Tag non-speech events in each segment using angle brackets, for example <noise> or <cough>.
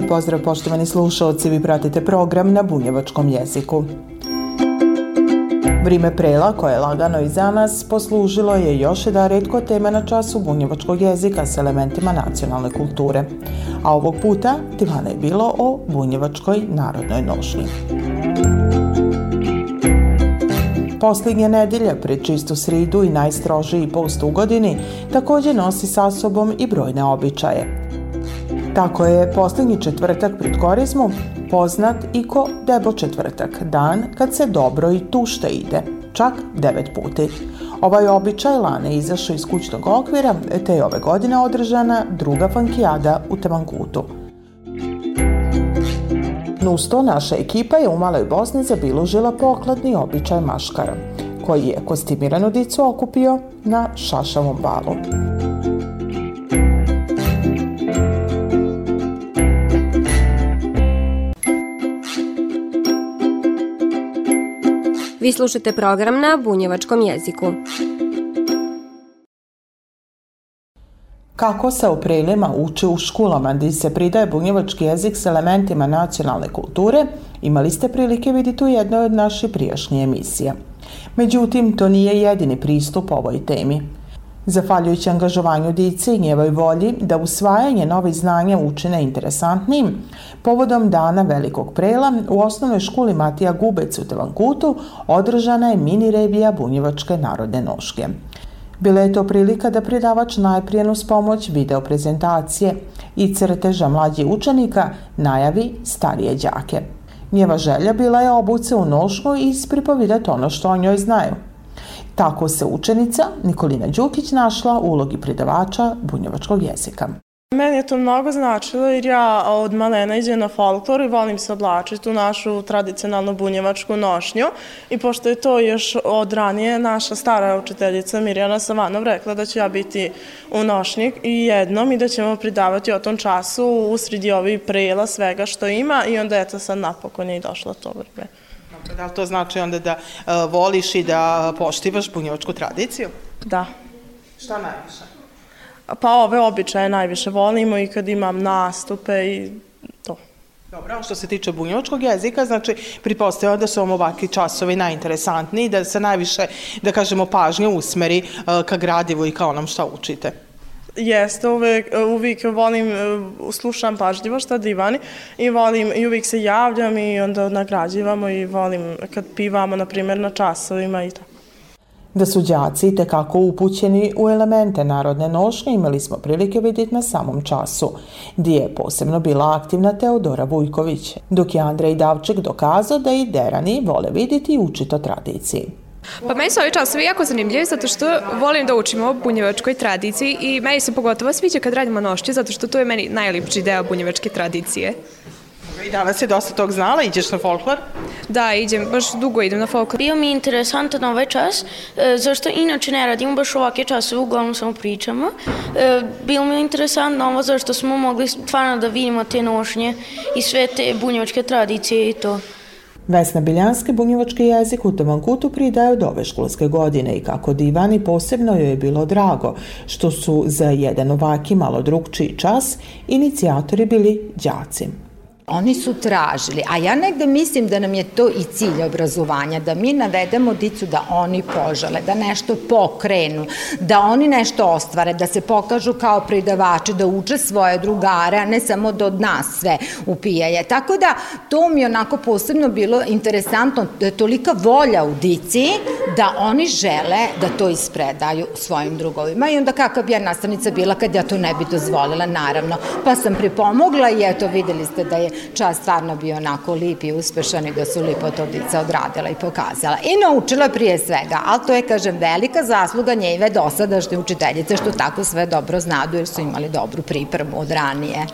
Lijep pozdrav poštovani slušalci, vi pratite program na bunjevačkom jeziku. Vrime prela koje je lagano iza nas poslužilo je još jedna redko tema na času bunjevačkog jezika s elementima nacionalne kulture. A ovog puta divana je bilo o bunjevačkoj narodnoj nošnji. Poslednja nedelja pred čistu sridu i najstrožiji post u godini takođe nosi sa sobom i brojne običaje – Tako je poslednji četvrtak pred korizmu poznat i ko debo četvrtak, dan kad se dobro i tušta ide, čak devet puti. Ovaj običaj lane izašao iz kućnog okvira, te je ove godine održana druga fankijada u Temangutu. Nusto naša ekipa je u Maloj Bosni zabilužila pokladni običaj maškara, koji je kostimiranu dicu okupio na šašavom balu. Slušate program na bunjevačkom jeziku. Kako se o prelima uče u školama gdje se pridaje bunjevački jezik s elementima nacionalne kulture, imali ste prilike vidjeti u jednoj od naših prijašnjih emisija. Međutim, to nije jedini pristup ovoj temi. Zahvaljujući angažovanju dice i njevoj volji da usvajanje novih znanja učine interesantnim, povodom dana Velikog prela u osnovnoj školi Matija Gubec u Tevankutu održana je mini revija bunjevačke narodne noške. Bila je to prilika da predavač najprije uz pomoć video prezentacije i crteža mlađih učenika najavi starije đake. Njeva želja bila je obuce u nošku i ispripovidati ono što o njoj znaju – Tako se učenica Nikolina Đukić našla u ulogi predavača bunjevačkog jezika. Meni je to mnogo značilo jer ja od malena iđem na folklor i volim se oblačiti u našu tradicionalnu bunjevačku nošnju i pošto je to još od ranije naša stara učiteljica Mirjana Savanov rekla da ću ja biti u nošnji i jednom i da ćemo pridavati o tom času u sredi ovih prela svega što ima i onda eto sad napokon je i došlo to vreme. Da li to znači onda da uh, voliš i da poštivaš bunjevačku tradiciju? Da. Šta najviše? Pa ove običaje najviše volimo i kad imam nastupe i to. Dobro, a što se tiče bunjevačkog jezika, znači pripostavljamo da su vam ovakvi časovi najinteresantniji, da se najviše, da kažemo, pažnje usmeri uh, ka gradivu i ka onom šta učite. Jeste, uvek, uvijek volim, slušam pažljivo šta divani i volim, i uvijek se javljam i onda nagrađivamo i volim kad pivamo, na primjer, na časovima i tako. Da su đaci tekako upućeni u elemente narodne nošnje imali smo prilike vidjeti na samom času, gdje je posebno bila aktivna Teodora Vujković, dok je Andrej Davček dokazao da i derani vole vidjeti i učiti o tradiciji. Pa meni su ovi časovi jako zanimljivi zato što volim da učimo o bunjevačkoj tradiciji i meni se pogotovo sviđa kad radimo nošće zato što to je meni najlipši deo bunjevačke tradicije. I danas si dosta tog znala, ideš na folklor? Da, idem, baš dugo idem na folklor. Bio mi je interesantan ovaj čas, e, zašto inače ne radimo baš ovake časove, uglavnom samo pričamo. E, bilo mi je interesantno ovo zašto smo mogli stvarno da vidimo te nošnje i sve te bunjevačke tradicije i to. Vesna Biljanski bunjevački jezik u Tamankutu pridaje od ove školske godine i kako divani posebno joj je bilo drago što su za jedan ovaki malo drugčiji čas inicijatori bili đaci. Oni su tražili, a ja negde mislim da nam je to i cilj obrazovanja, da mi navedemo dicu da oni požele, da nešto pokrenu, da oni nešto ostvare, da se pokažu kao pridavači, da uče svoje drugare, a ne samo da od nas sve upijaje. Tako da to mi je onako posebno bilo interesantno, da je tolika volja u dici da oni žele da to ispredaju svojim drugovima i onda kakav bi ja nastavnica bila kad ja to ne bi dozvolila, naravno. Pa sam pripomogla i eto videli ste da je čas stvarno bio onako lip i uspešan i da su lipo to dica odradila i pokazala. I naučila prije svega, ali to je, kažem, velika zasluga njeve dosadašnje učiteljice što tako sve dobro znadu jer su imali dobru pripremu od ranije.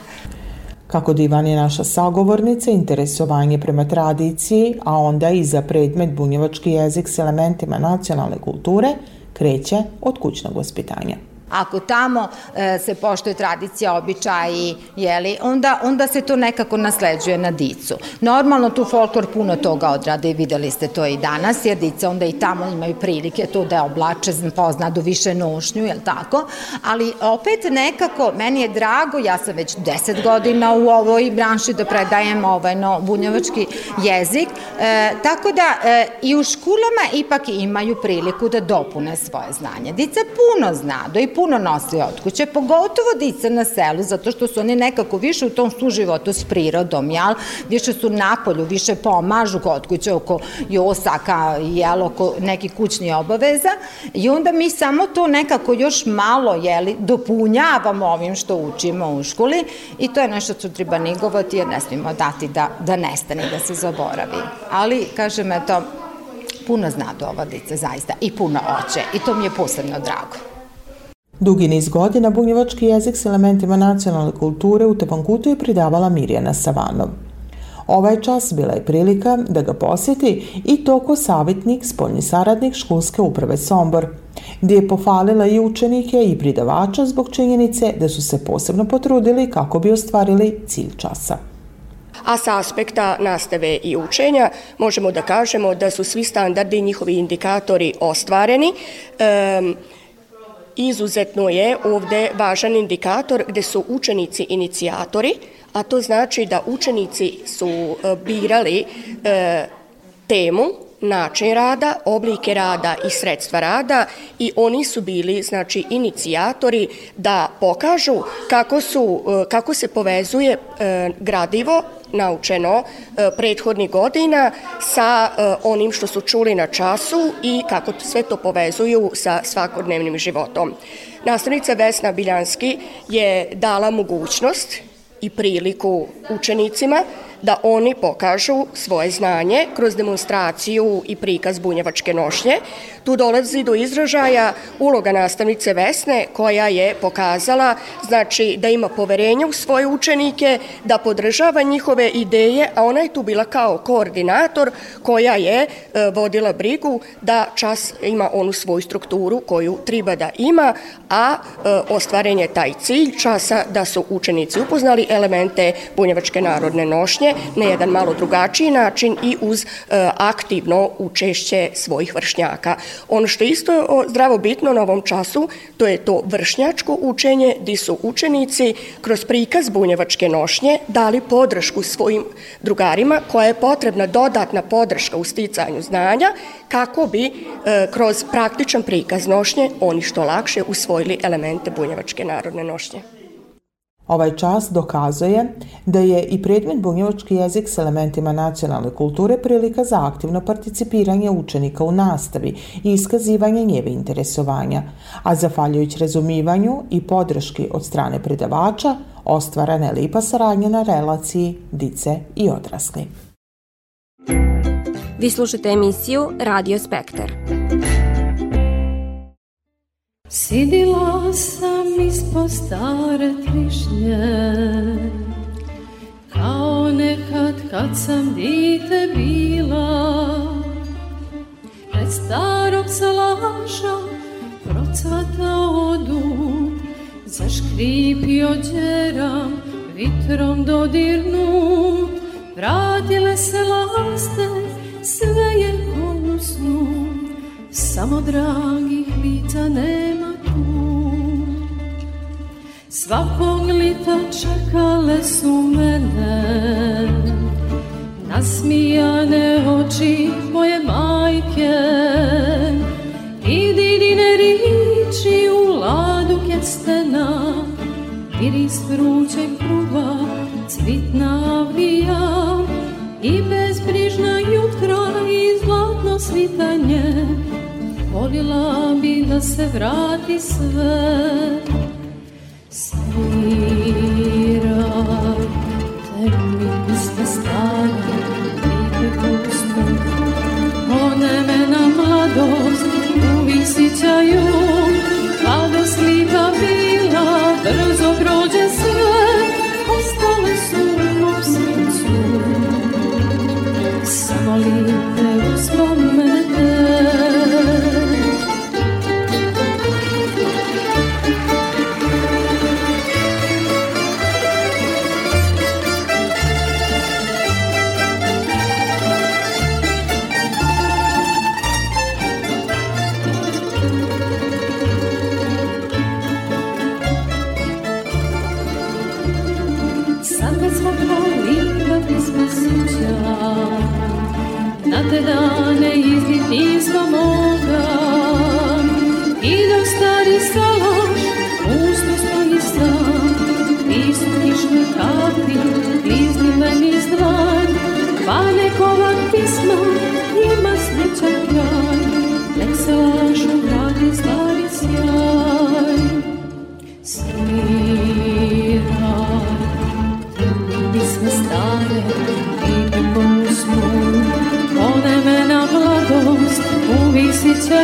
Kako divan je naša sagovornica, interesovanje prema tradiciji, a onda i za predmet bunjevački jezik s elementima nacionalne kulture, kreće od kućnog vaspitanja. Ako tamo e, se poštuje tradicija, običaji, jeli, onda, onda se to nekako nasleđuje na dicu. Normalno tu folklor puno toga odrade videli ste to i danas, jer dica onda i tamo imaju prilike to da oblače, poznadu više nošnju, jel tako? Ali opet nekako, meni je drago, ja sam već deset godina u ovoj branši da predajem ovaj no, bunjevački jezik, e, tako da e, i u školama ipak imaju priliku da dopune svoje znanje. Dica puno zna, do i puno nosi od kuće, pogotovo dice na selu, zato što su oni nekako više u tom suživotu s prirodom, jel? Više su na polju, više pomažu kod kuće oko josaka, jel, oko nekih kućnih obaveza i onda mi samo to nekako još malo, jeli, dopunjavamo ovim što učimo u školi i to je nešto što treba nigovati jer ne smimo dati da, da nestane, da se zaboravi. Ali, kažem, eto, puno zna do ova dice, zaista, i puno oće i to mi je posebno drago. Dugi niz godina bunjevački jezik s elementima nacionalne kulture u Tepankutu je pridavala Mirjana Savanov. Ovaj čas bila je prilika da ga posjeti i toko savjetnik, spoljni saradnik školske uprave Sombor, gdje je pofalila i učenike i pridavača zbog činjenice da su se posebno potrudili kako bi ostvarili cilj časa. A sa aspekta nastave i učenja možemo da kažemo da su svi standardi i njihovi indikatori ostvareni. Um, Izuzetno je ovde važan indikator gde su učenici inicijatori, a to znači da učenici su e, birali e, temu način rada, oblike rada i sredstva rada i oni su bili znači inicijatori da pokažu kako su e, kako se povezuje gradivo naučeno e, prethodnih godina sa e, onim što su čuli na času i kako sve to povezuju sa svakodnevnim životom. Nastavnica Vesna Biljanski je dala mogućnost i priliku učenicima da oni pokažu svoje znanje kroz demonstraciju i prikaz bunjevačke nošnje. Tu dolazi do izražaja uloga nastavnice Vesne koja je pokazala znači da ima poverenje u svoje učenike, da podržava njihove ideje, a ona je tu bila kao koordinator koja je e, vodila brigu da čas ima onu svoju strukturu koju treba da ima, a e, ostvaren je taj cilj časa da su učenici upoznali elemente bunjevačke narodne nošnje na jedan malo drugačiji način i uz e, aktivno učešće svojih vršnjaka. Ono što je isto zdravo bitno na ovom času, to je to vršnjačko učenje, gde su učenici kroz prikaz bunjevačke nošnje dali podršku svojim drugarima koja je potrebna dodatna podrška u sticanju znanja kako bi e, kroz praktičan prikaz nošnje oni što lakše usvojili elemente bunjevačke narodne nošnje. Ovaj čas dokazuje da je i predmet bunjevački jezik s elementima nacionalne kulture prilika za aktivno participiranje učenika u nastavi i iskazivanje njeve interesovanja, a zafaljujući razumivanju i podrški od strane predavača, ostvarana je lipa saradnja na relaciji dice i odrasli. Vi slušate emisiju Radio Spektar. Sidila sam ispod stare trišnje. Kao nekad kad sam dite bila Pred starom salašom procvatao dud Zaškripio djeram, vitrom dodirnut Vratile se laste, sve je ko snu. Samo dragih lica nema tu Svakog lita čekale su mene. Nasmijane oči moje majke. I didine riči u ladu kestena Miris vrućeg kruva cvitna avlija I bezbrižna jutra i zlatno svitanje. Volila bi da se vrati sve Svirajte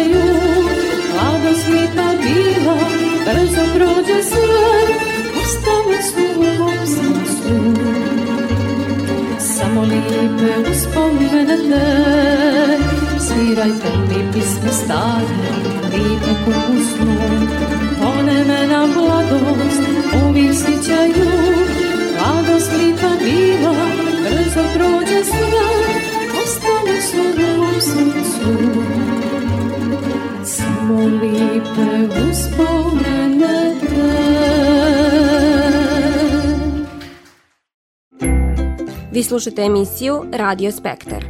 sjećaju, mladost mi ta bila, brzo prođe sve, ostale su u mom srcu. Samo lijepe uspomene te, svirajte mi pisme stare, lijepe ko u snu, one me na mladost uvijek sjećaju, mladost lijepa bila, brzo prođe sve, ostale su u Lijepe uspomene te. Vi slušate emisiju Radio Spektar.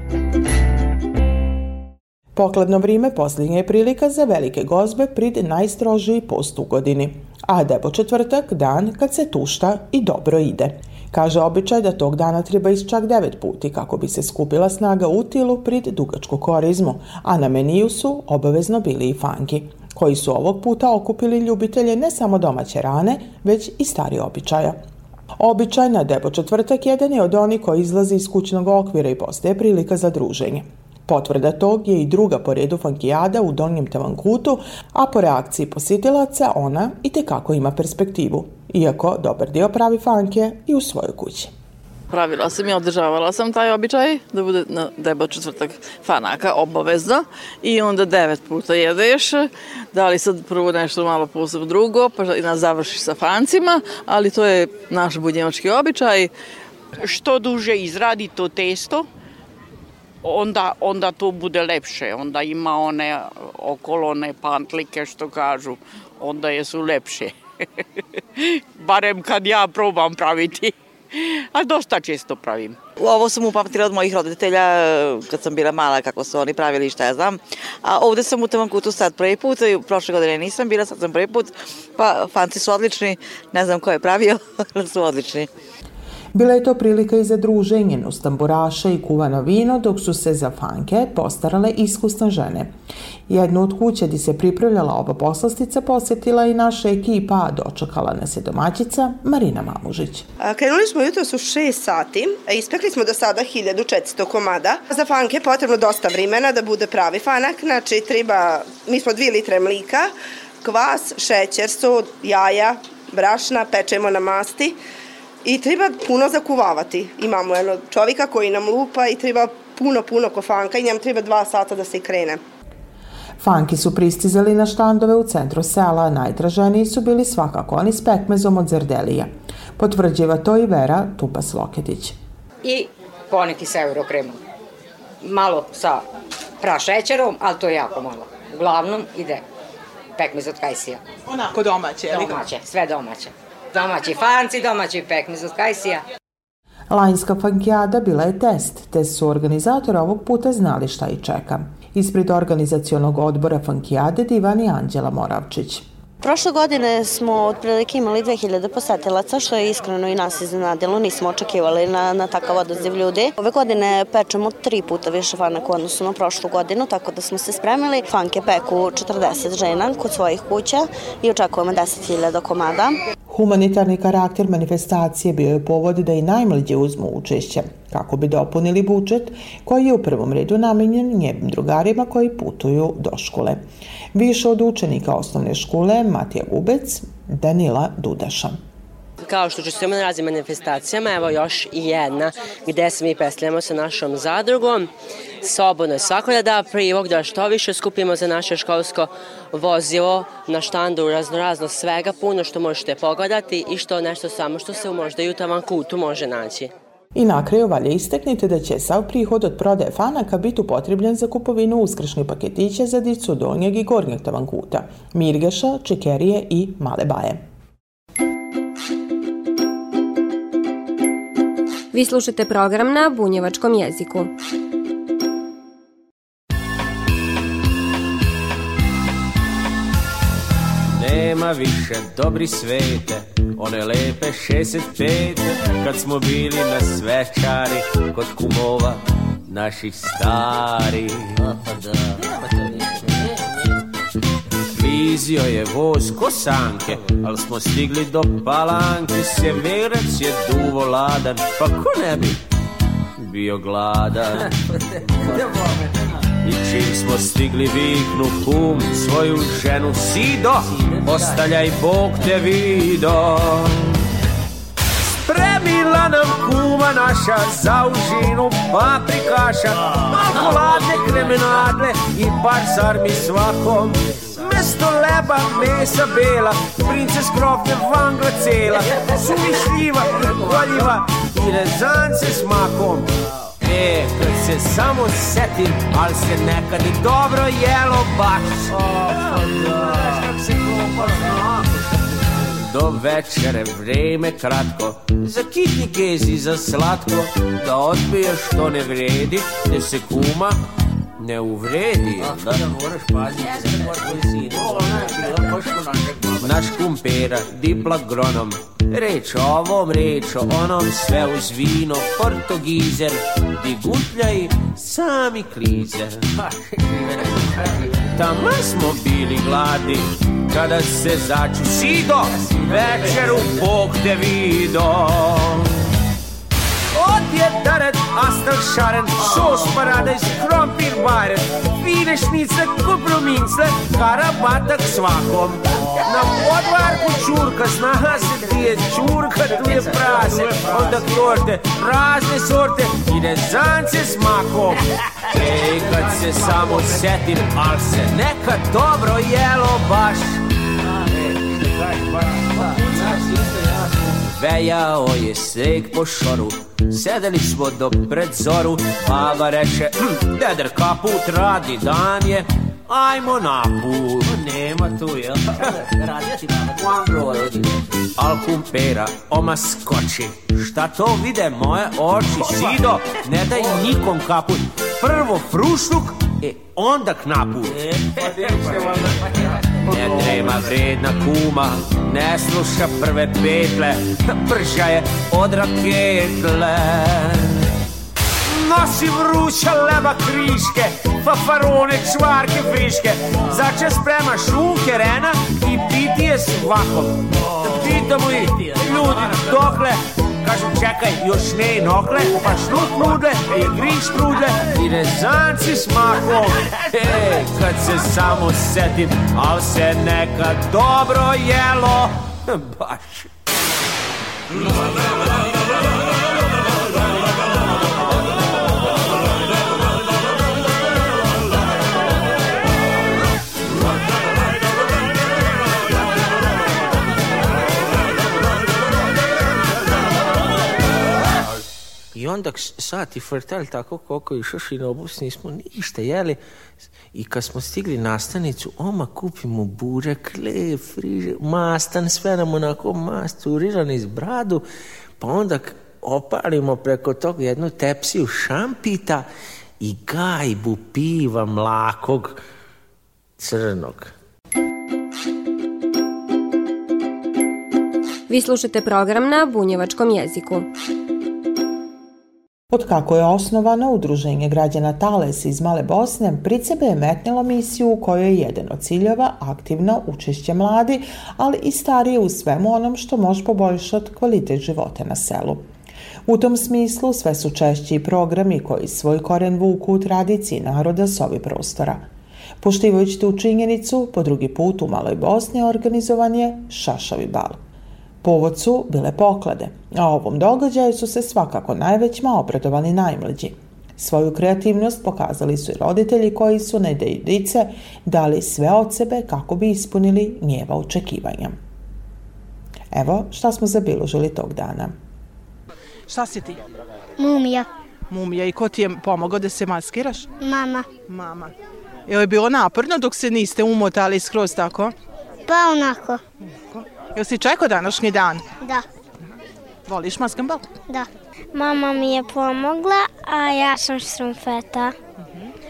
Pokladno vrijeme posljednja je prilika za velike gozbe prid najstrožiji post u godini, a debo četvrtak dan kad se tušta i dobro ide. Kaže običaj da tog dana treba iz čak devet puti kako bi se skupila snaga u tilu prid dugačku korizmu, a na meniju su obavezno bili i fanki, koji su ovog puta okupili ljubitelje ne samo domaće rane, već i stari običaja. Običaj na debo četvrtak jedan je od onih koji izlazi iz kućnog okvira i postaje prilika za druženje. Potvrda tog je i druga po redu funkijada u Donjem Tavankutu, a po reakciji posjetilaca ona i tekako ima perspektivu, iako dobar dio pravi fanke i u svojoj kući. Pravila sam i održavala sam taj običaj da bude na debo četvrtak fanaka obavezno i onda devet puta jedeš, da li sad prvo nešto malo posebno drugo, pa i nas završiš sa fancima, ali to je naš budnjevački običaj. Što duže izradi to testo, onda, onda to bude lepše. Onda ima one okolo one pantlike što kažu, onda je su lepše. <laughs> Barem kad ja probam praviti. A dosta često pravim. Ovo sam upamtila od mojih roditelja kad sam bila mala, kako su oni pravili šta ja znam. A ovde sam u Tavankutu sad prvi put, prošle godine nisam bila, sad sam prvi put. Pa fanci su odlični, ne znam ko je pravio, <laughs> ali su odlični. Bila je to prilika i za druženje uz tamburaše i kuvano vino, dok su se za fanke postarale iskusne žene. Jednu od kuće gdje se pripravljala ova poslastica posjetila i naša ekipa, a dočekala nas je domaćica Marina Mamužić. Krenuli smo jutro su 6 sati, ispekli smo do sada 1400 komada. Za fanke je potrebno dosta vremena da bude pravi fanak, znači treba, mi smo 2 litre mlika, kvas, šećer, sod, jaja, brašna, pečemo na masti i treba puno zakuvavati. Imamo jednog čovjeka koji nam lupa i treba puno, puno kofanka i njemu treba dva sata da se krene. Fanki su pristizali na štandove u centru sela, najtraženiji su bili svakako oni s pekmezom od zrdelija. Potvrđiva to i Vera Tupas Loketić. I poneki sa eurokremom. Malo sa prašećerom, ali to je jako malo. Uglavnom ide pekmez od kajsija. Onako domaće, je li? Domaće, sve domaće. Domaći fanci, domaći pekmez od kajsija. Lanjska fankijada bila je test, te su organizatori ovog puta znali šta ih čeka. Ispred organizacionog odbora fankijade divan je Anđela Moravčić. Prošle godine smo otprilike imali 2000 posetilaca, što je iskreno i nas iznenadilo, nismo očekivali na, na takav odaziv ljudi. Ove godine pečemo tri puta više fanak u odnosu na prošlu godinu, tako da smo se spremili. Fanke peku 40 žena kod svojih kuća i očekujemo 10.000 komada. Humanitarni karakter manifestacije bio je povod da i najmlađe uzmu učešće, kako bi dopunili budžet koji je u prvom redu namenjen njevim drugarima koji putuju do škole. Više od učenika osnovne škole Matija Gubec, Danila Dudaša. Kao što čestujemo na raznim manifestacijama, evo još i jedna gde se mi predstavljamo sa našom zadrugom. Slobodno je svako da da privog da što više skupimo za naše školsko vozilo na štandu raznorazno svega puno što možete pogledati i što nešto samo što se možda i u Tavankutu može naći. I na kraju valje isteknite da će sav prihod od prodaje fanaka biti upotrebljen za kupovinu uskršnjih paketića za dicu donjeg i gornjeg tavankuta, mirgeša, čekerije i male baje. Vi slušate program na bunjevačkom jeziku. Nema više dobri svete One lepe 65 Kad smo bili na svečari Kod kumova naših stari. Vizio je voz kosanke Al smo stigli do palanke. Severac je duvo ladan Pa ko ne bi bio gladan <laughs> I čim smo stigli viknu kum Svoju ženu Sido Ostaljaj Bog te vido. Spremila nam kuma naša Za užinu paprikaša Malo ladne kremenadle I par sarmi svakom Mesto leba, mesa bela Princes krofne, vangla cela Suvi šljiva i koljiva I rezance s makom E, kad se samo setim, al se nekad i dobro jelo baš. Do večere vreme kratko Za kitni kezi, za slatko Da odbiješ što ne vredi Te se kuma ne uvredi. Da, da moraš paziti Naš kumpera, dipla gronom. Reč o ovom, reč o onom Sve uz vino, portogizer Di gutljaj, sami klizer. Tamo smo bili gladi Kada se začu sido Večeru Bog te pjetarët, astër sharën, shos paradës, krompir barën, file shnicët, kuprumincët, karabatët, svakom. Në podvarku čurkës, на газе две, чурка две фразы, он так торты, разные сорты, и резанцы с маком. Ej, kad se samo setim, al se neka dobro jelo baš Vejao je sneg po šoru. Sedeli smo do pred zoru Baba reče "Hm, Deder kaput radi dan je Ajmo na put. Nema tu jel? <laughs> Radio ti baba. Al kumpera oma skoči. Šta to vide moje oči Sido? Ne daj nikom kaput. Prvo frušluk E onda knaput <laughs> Ne trema vredna kuma Ne sluša prve petle Brža je od raketle. Nosi vruća leba kriške Fafarone, čvarke friške Začas sprema šunke rena I pitije svakom Pitamo i ljudi dokle Kažu čekaj, još ne i nokle Pa šnut nudle, i griš trudle I rezanci s makom E, kad se samo setim Al se nekad dobro jelo. <laughs> Baš I onda sati frtalj tako koliko išaš i na obus nismo ništa jeli. I kad smo stigli na stanicu, oma kupimo burek, le, friže, mastan, sve nam onako masturiran iz bradu, pa onda opalimo preko toga jednu tepsiju šampita i gajbu piva mlakog crnog. Vi slušate program na bunjevačkom jeziku. Od kako je osnovano Udruženje građana Tales iz Male Bosne, pri sebe je metnilo misiju u kojoj je jedan od ciljeva aktivno učešće mladi, ali i starije u svemu onom što može poboljšati kvalitet života na selu. U tom smislu sve su češći i programi koji svoj koren vuku u tradiciji naroda s ovih prostora. Poštivajući tu činjenicu, po drugi put u Maloj Bosni organizovan je Šašavi bal. Povod su bile poklade, a ovom događaju su se svakako najvećima obradovali najmlađi. Svoju kreativnost pokazali su i roditelji koji su na ideju dice dali sve od sebe kako bi ispunili njeva očekivanja. Evo šta smo zabilježili tog dana. Šta si ti? Mumija, Mumija i ko ti je pomogao da se maskiraš? mama. Mama. Je li bilo naporno dok se niste umotali skroz tako? Pa onako, Jel si čekao današnji dan? da, Voliš maskambal? da. Mama mi je pomogla, a ja sam štrumfeta.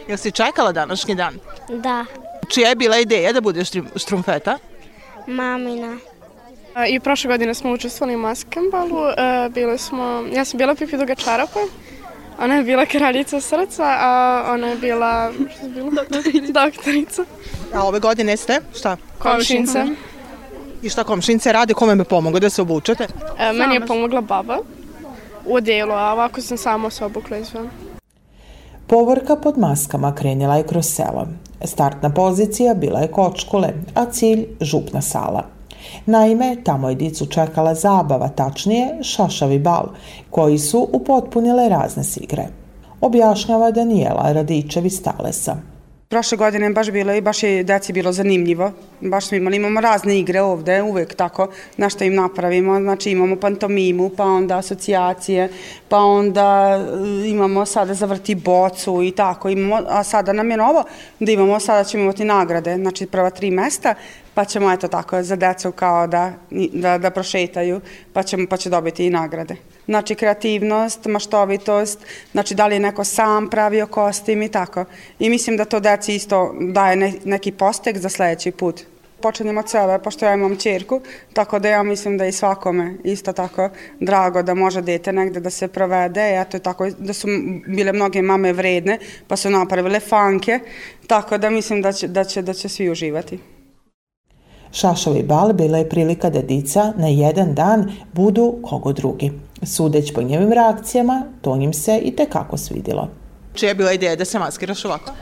Jel si čekala današnji dan? Da, Čija je bila ideja da budeš štrumfeta? Mamina. I prošle godine smo učestvovali u maskembalu. Bile smo, ja sam bila Pipi Duga Čarapa. Ona je bila kraljica srca, a ona je bila, što je bila? Doktorica. Doktorica. A ove godine ste šta? Komšince. I šta komšince rade? Kome me pomogu da se obučete? E, meni je pomogla baba u delu, a ovako sam sama se obukla i sve. Povorka pod maskama krenila je kroz selo. Startna pozicija bila je kočkule, a cilj župna sala. Naime, tamo je dicu čekala zabava, tačnije šašavi bal, koji su upotpunile razne sigre. Objašnjava Danijela Radičevi Stalesa. Prošle godine baš bilo i baš je deci bilo zanimljivo. Baš smo imali, imamo razne igre ovde, uvek tako, na što im napravimo. Znači imamo pantomimu, pa onda asocijacije, pa onda e, imamo sada zavrti bocu i tako. Imamo, a sada nam je novo da imamo, sada ćemo imati nagrade, znači prva tri mesta, pa ćemo eto tako za decu kao da, da, da prošetaju, pa, ćemo, pa će dobiti i nagrade. Znači kreativnost, maštovitost, znači da li je neko sam pravio kostim i tako. I mislim da to deci isto daje ne, neki postek za sledeći put. Počinjem od sebe, pošto ja imam čerku, tako da ja mislim da i svakome isto tako drago da može dete negde da se provede. Eto, tako da su bile mnoge mame vredne, pa su napravile fanke, tako da mislim da će, da će, da će svi uživati. Šašovi bal bila je prilika da dica na jedan dan budu kogo drugi. Sudeć po njevim reakcijama, to njim se i tekako svidilo. Čija je bila ideja da se maskiraš ovako?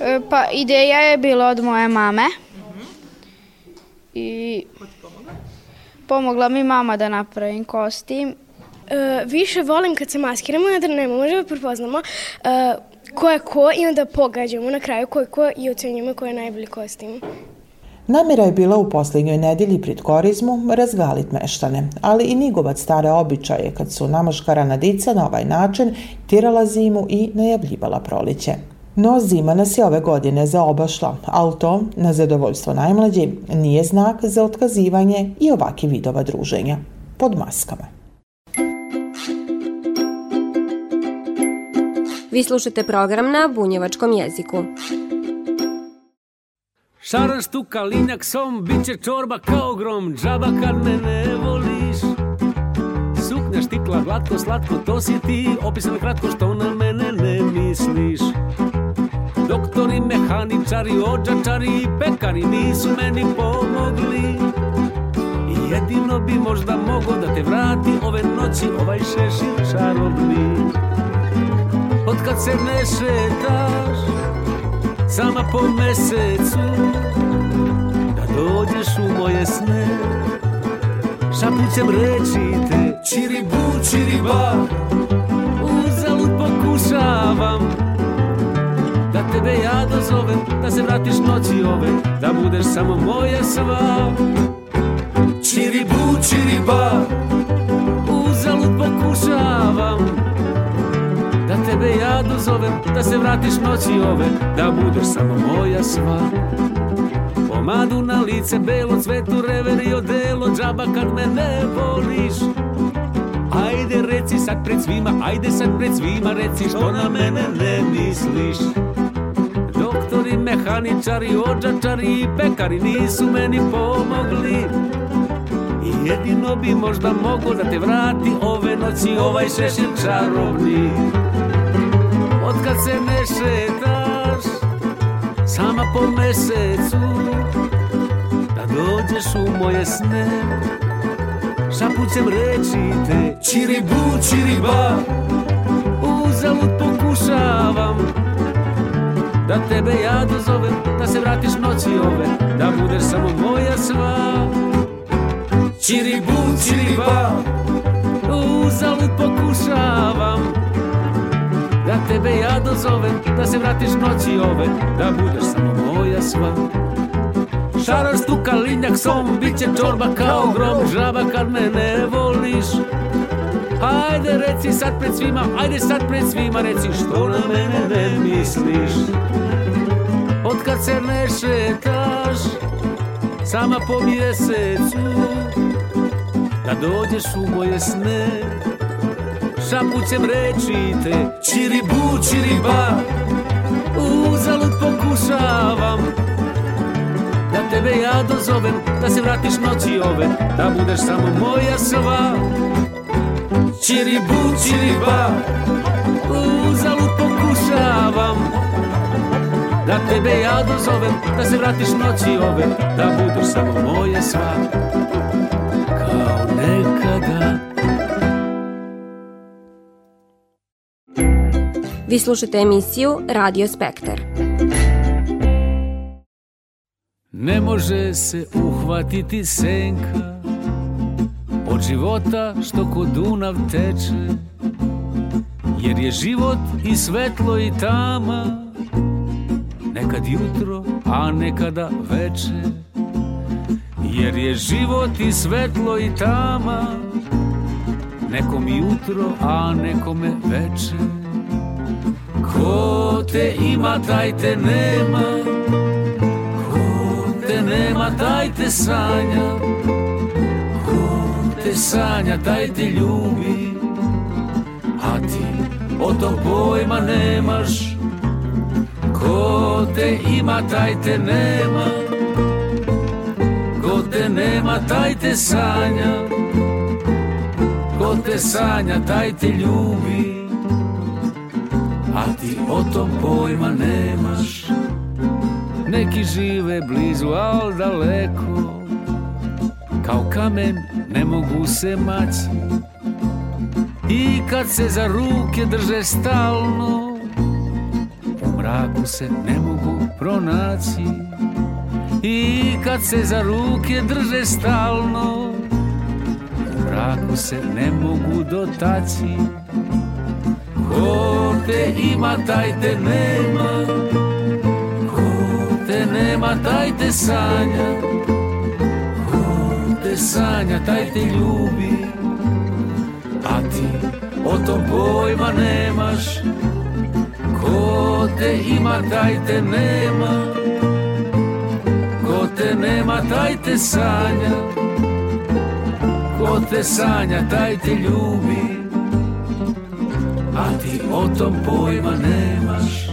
E, pa ideja je bila od moje mame. I pomogla mi mama da napravim kostim. E, više volim kad se maskiramo, da ne možemo da prepoznamo e, ko je ko i onda pogađamo na kraju ko je ko i ocenjujemo ko je najbolji kostim. Namjera je bila u posljednjoj nedelji pred korizmu razgalit meštane, ali i nigovat stare običaje kad su namaškarana dica na ovaj način tirala zimu i najavljivala proliće. No zima nas je ove godine zaobašla, ali to, na zadovoljstvo najmlađi, nije znak za otkazivanje i ovaki vidova druženja. Pod maskama. Vi slušate program na bunjevačkom jeziku. Šaran štuka, linjak som, bit će čorba kao grom, džaba kad me ne voliš. Suknja štikla, glatko, slatko, to si ti, opisano kratko što na mene ne misliš. Doktori, mehaničari, ođačari i pekari nisu meni pomogli. I jedino bi možda mogo da te vrati ove noći ovaj šešir čarobni. Od kad se ne šetaš, sama po mesecu Da dođeš u moje sne. Šapućem reći te Čiribu, čiriba Uzalud pokušavam. Da tebe ja dozovem Da se vratiš noći ove Da budeš samo moja sva. Čiribu, čiriba Uzalud pokušavam tebe ja dozovem, da se vratiš noći ove Da budeš samo moja sva. Pomadu na lice, belo cvetu, rever i odelo Džaba kad me ne voliš. Ajde reci sad pred svima, ajde sad pred svima Reci što na mene ne misliš. Doktori, mehaničari, ođačari i pekari Nisu meni pomogli. Jedino bi možda mogo da te vrati ove noći ovaj šešir čarobni Od kad se ne šetaš sama po mesecu Da dođeš u moje sne Šapućem reći te. Čiribu, čiriba. Uzalud pokušavam Da tebe ja dozovem Da se vratiš noći ove Da budeš samo moja sva. Čiribu, čiriba. Uzalud pokušavam Da tebe ja dozovem Da se vratiš noći ove Da budeš samo moja sva. Šarar stuka linjak som Biće čorba kao grom Žaba kad me ne voliš. Ajde reci sad pred svima Ajde sad pred svima reci Što na mene ne misliš. Od kad se ne šetaš Sama po mjesecu Da dođeš u moje sne Šapućem reći te. Čiribu, čiriba Uzalud pokušavam. Da tebe ja dozovem Da se vratiš noći ove Da budeš samo moja sva. Čiribu, čiriba Uzalud pokušavam. Da tebe ja dozovem Da se vratiš noći ove Da budeš samo moja sva Vi slušate emisiju Radio Spektar. Ne može se uhvatiti senka Od života što ko Dunav teče Jer je život i svetlo i tama Nekad jutro, a nekada veče Jer je život i svetlo i tama Nekom jutro, a nekome veče Ko te ima, taj te nema. Ko te nema, taj te sanja Ko te sanja, taj te ljubi. A ti o tom pojma nemaš. Ko te ima, taj te nema. Ko te nema, taj te sanja Ko te sanja, taj te ljubi a ti o tom pojma nemaš. Neki žive blizu, al daleko. Kao kamen ne mogu se maći. I kad se za ruke drže stalno U mraku se ne mogu pronaći. I kad se za ruke drže stalno U mraku se ne mogu dotaći Ko te ima, taj te nema. Ko te nema, taj te sanja. Ko te sanja, taj te ljubi. A ti o tom pojma nemaš. Ko te ima, taj te nema. Ko te nema, taj te sanja. Ko te sanja, taj te ljubi a ti o tom pojma nemaš.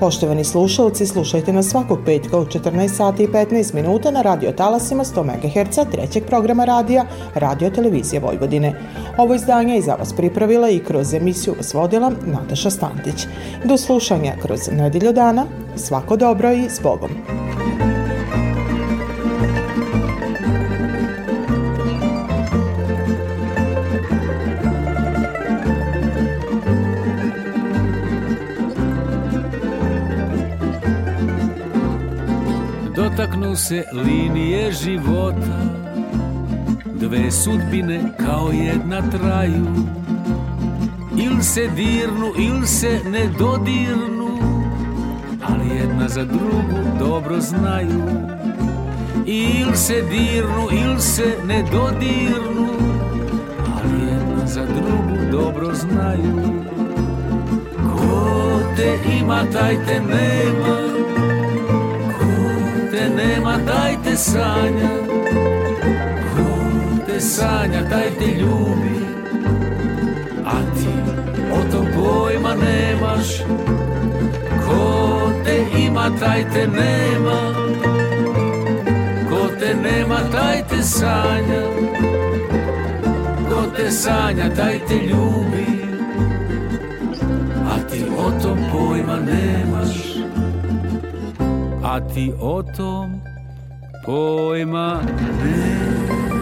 Poštovani slušalci, slušajte nas svakog petka u 14 sati i 15 minuta na radio talasima 100 MHz trećeg programa radija Radio Televizije Vojvodine. Ovo izdanje je za vas pripravila i kroz emisiju vas vodila Nataša Stantić. Do slušanja kroz nedelju dana, svako dobro i s Bogom. Se linije života Dve sudbine kao jedna traju. Il se dirnu, il se ne dodirnu Ali jedna za drugu dobro znaju. Il se dirnu, il se ne dodirnu Ali jedna za drugu dobro znaju. Ko te ima, taj te nema nema, taj te sanja. Ko te sanja, taj te ljubi. A ti o tom pojma nemaš. Ko te ima, taj te nema. Ko te nema, taj te sanja. Ko te sanja, taj te ljubi. A ti o tom pojma nemaš. A ti o tom pojma nemaš.